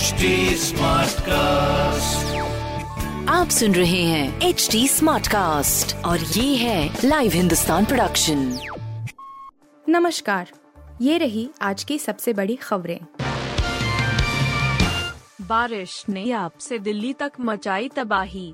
HD Smartcast. आप सुन रहे हैं एच डी स्मार्ट कास्ट और ये है लाइव हिंदुस्तान प्रोडक्शन नमस्कार ये रही आज की सबसे बड़ी खबरें बारिश ने आपसे दिल्ली तक मचाई तबाही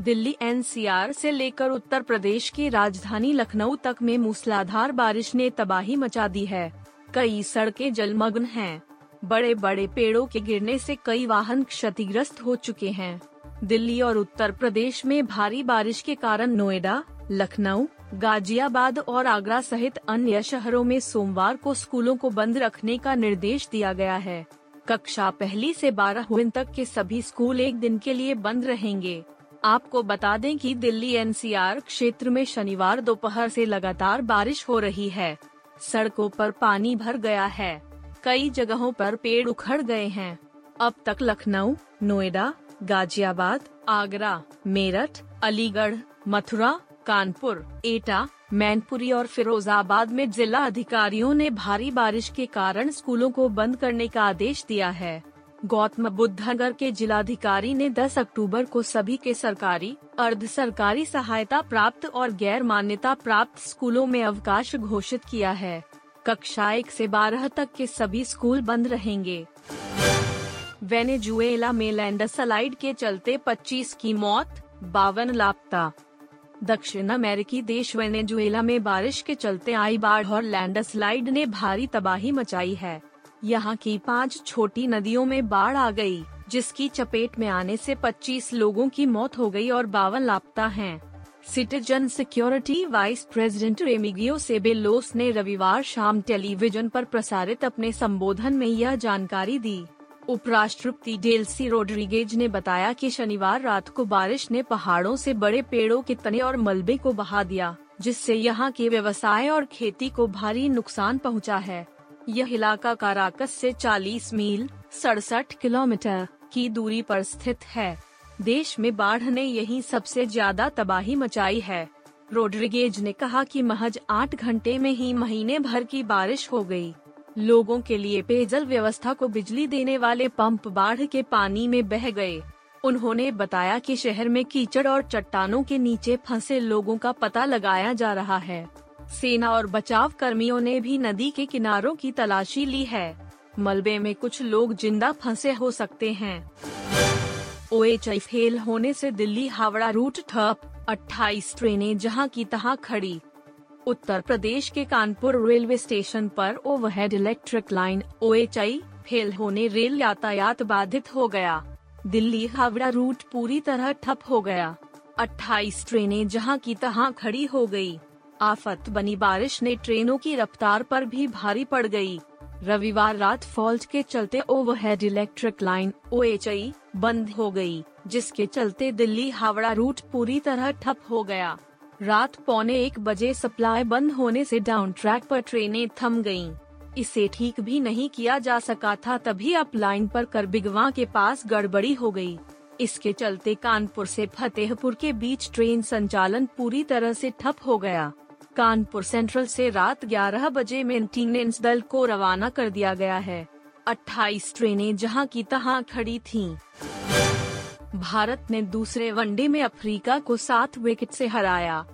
दिल्ली एनसीआर से लेकर उत्तर प्रदेश की राजधानी लखनऊ तक में मूसलाधार बारिश ने तबाही मचा दी है कई सड़कें जलमग्न हैं। बड़े बड़े पेड़ों के गिरने से कई वाहन क्षतिग्रस्त हो चुके हैं। दिल्ली और उत्तर प्रदेश में भारी बारिश के कारण नोएडा, लखनऊ, गाजियाबाद और आगरा सहित अन्य शहरों में सोमवार को स्कूलों को बंद रखने का निर्देश दिया गया है। कक्षा पहली से बारह दिन तक के सभी स्कूल एक दिन के लिए बंद रहेंगे। आपको बता दें कि दिल्ली एनसीआर क्षेत्र में शनिवार दोपहर से लगातार बारिश हो रही है। सड़कों पर पानी भर गया है। कई जगहों पर पेड़ उखड़ गए हैं। अब तक लखनऊ, नोएडा, गाजियाबाद, आगरा, मेरठ, अलीगढ़, मथुरा, कानपुर, एटा, मैनपुरी और फिरोजाबाद में जिला अधिकारियों ने भारी बारिश के कारण स्कूलों को बंद करने का आदेश दिया है। गौतम बुद्ध नगर के जिलाधिकारी ने 10 अक्टूबर को सभी के सरकारी, अर्ध सरकारी सहायता प्राप्त और गैर मान्यता प्राप्त स्कूलों में अवकाश घोषित किया है। कक्षा एक से बारह तक के सभी स्कूल बंद रहेंगे। वेनेजुएला में लैंडस्लाइड के चलते 25 की मौत बावन लापता। दक्षिण अमेरिकी देश वेनेजुएला में बारिश के चलते आई बाढ़ और लैंडस्लाइड ने भारी तबाही मचाई है। यहाँ की पाँच छोटी नदियों में बाढ़ आ गई, जिसकी चपेट में आने से 25 लोगों की मौत हो गई और बावन लापता हैं। Citizen security vice president Remigio Ceballos ने रविवार शाम टेलीविज़न पर प्रसारित अपने संबोधन में यह जानकारी दी। उपराष्ट्रपति डेल्सी रोड्रिगेज ने बताया कि शनिवार रात को बारिश ने पहाड़ों से बड़े पेड़ों के तने और मलबे को बहा दिया, जिससे यहाँ के व्यवसाय और खेती को भारी नुकसान पहुँचा है। यह इलाका काराकस से 40 मील, सड़सठ किलोमीटर की दूरी पर स्थित है। देश में बाढ़ ने यही सबसे ज़्यादा तबाही मचाई है। रोड्रिगेज ने कहा कि महज आठ घंटे में ही महीने भर की बारिश हो गई। लोगों के लिए पेयजल व्यवस्था को बिजली देने वाले पंप बाढ़ के पानी में बह गए। उन्होंने बताया कि शहर में कीचड़ और चट्टानों के नीचे फंसे लोगों का पता लगाया जा रहा है। सेना और बचाव कर्मियों ने भी नदी के किनारों की तलाशी ली है। मलबे में कुछ लोग ज़िंदा फंसे हो सकते हैं। ओ फेल होने से दिल्ली हावड़ा रूट ठप 28 ट्रेनें जहाँ की तहां खड़ी उत्तर प्रदेश के कानपुर रेलवे स्टेशन पर ओवरहेड इलेक्ट्रिक लाइन ओ फेल होने रेल यातायात बाधित हो गया दिल्ली हावड़ा रूट पूरी तरह ठप हो गया 28 ट्रेनें जहाँ की तहां खड़ी हो गई। आफत बनी बारिश ने ट्रेनों की रफ्तार पर भी भारी पड़ गई। रविवार रात फॉल्ट के चलते ओवरहेड इलेक्ट्रिक लाइन ओ बंद हो गई, जिसके चलते दिल्ली हावड़ा रूट पूरी तरह ठप हो गया रात पौने एक बजे सप्लाई बंद होने से डाउन ट्रैक पर ट्रेनें थम गईं। इसे ठीक भी नहीं किया जा सका था तभी अप लाइन पर करबिगवा के पास गड़बड़ी हो गई। इसके चलते कानपुर से फतेहपुर के बीच ट्रेन संचालन पूरी तरह से ठप हो गया कानपुर सेंट्रल से रात 11 बजे मेंटेनेंस दल को रवाना कर दिया गया है 28 ट्रेनें जहाँ की तहां खड़ी थीं। भारत ने दूसरे वनडे में अफ्रीका को सात विकेट से हराया।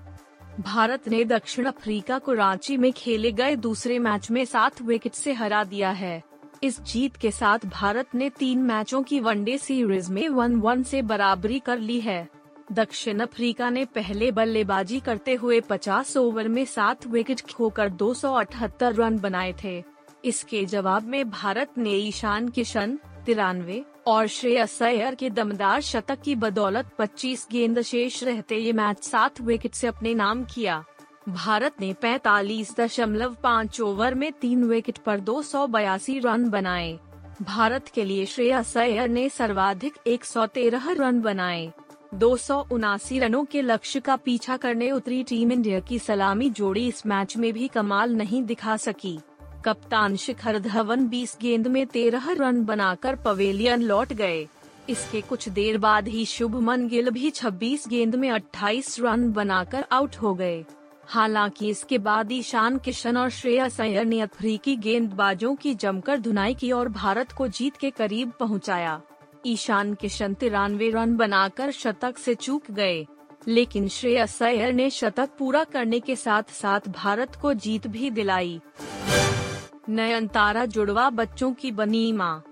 भारत ने दक्षिण अफ्रीका को रांची में खेले गए दूसरे मैच में सात विकेट से हरा दिया है। इस जीत के साथ भारत ने तीन मैचों की वनडे सीरीज़ में वन वन से बराबरी कर ली है। दक्षिण अफ्रीका ने पहले बल्लेबाजी करते हुए 50 ओवर में सात विकेट खोकर 278 रन बनाए थे। इसके जवाब में भारत ने ईशान किशन, तिरानवे, और श्रेयस अय्यर के दमदार शतक की बदौलत 25 गेंद शेष रहते ये मैच सात विकेट से अपने नाम किया। भारत ने पैतालीस दशमलव पाँच ओवर में तीन विकेट पर दो सौ बयासी रन बनाए। भारत के लिए श्रेयस अय्यर ने सर्वाधिक 113 रन बनाए। दो सौ उनासी रनों के लक्ष्य का पीछा करने उतरी टीम इंडिया की सलामी जोड़ी इस मैच में भी कमाल नहीं दिखा सकी। कप्तान शिखर धवन 20 गेंद में 13 रन बनाकर पवेलियन लौट गए। इसके कुछ देर बाद ही शुभमन गिल भी 26 गेंद में 28 रन बनाकर आउट हो गए। हालाँकि इसके बाद ईशान किशन और श्रेयस अय्यर ने अफ्रीकी गेंदबाजों की जमकर धुनाई की और भारत को जीत के करीब पहुँचाया। ईशान किशन तिरानवे रन बनाकर शतक से चूक गए। लेकिन श्रेयस अय्यर ने शतक पूरा करने के साथ साथ भारत को जीत भी दिलाई। नयनतारा जुड़वा बच्चों की बनी माँ।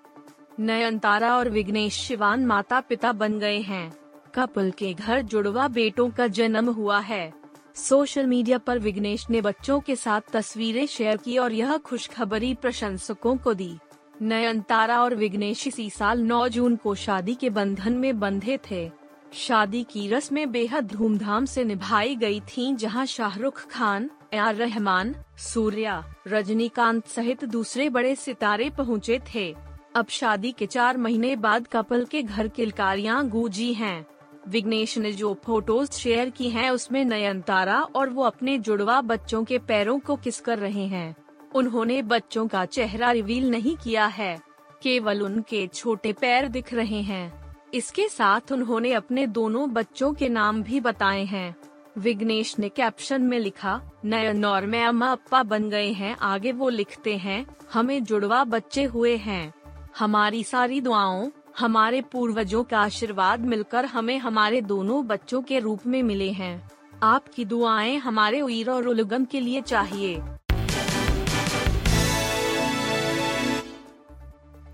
नयनतारा और विघ्नेश शिवान माता पिता बन गए हैं। कपल के घर जुड़वा बेटों का जन्म हुआ है। सोशल मीडिया पर विघ्नेश ने बच्चों के साथ तस्वीरें शेयर की और यह खुशखबरी प्रशंसकों को दी। नयनतारा और विघ्नेश इसी साल 9 जून को शादी के बंधन में बंधे थे। शादी की रस्में बेहद धूमधाम से निभाई गई थीं, जहाँ शाहरुख खान आर रहमान सूर्या रजनीकांत सहित दूसरे बड़े सितारे पहुँचे थे। अब शादी के चार महीने बाद कपल के घर किलकारियाँ गूंजी हैं। विग्नेश ने जो फ़ोटोज़ शेयर की हैं उसमें नयनतारा और वो अपने जुड़वा बच्चों के पैरों को किस कर रहे हैं। उन्होंने बच्चों का चेहरा रिवील नहीं किया है। केवल उनके छोटे पैर दिख रहे हैं। इसके साथ उन्होंने अपने दोनों बच्चों के नाम भी बताए हैं। विग्नेश ने कैप्शन में लिखा, नयन और मैं अम्मा अप्पा बन गए हैं, आगे वो लिखते हैं, हमें जुड़वा बच्चे हुए हैं। हमारी सारी दुआओं, हमारे पूर्वजों का आशीर्वाद मिलकर हमें हमारे दोनों बच्चों के रूप में मिले हैं। आपकी दुआएँ हमारे उईर और उलगम के लिए चाहिए।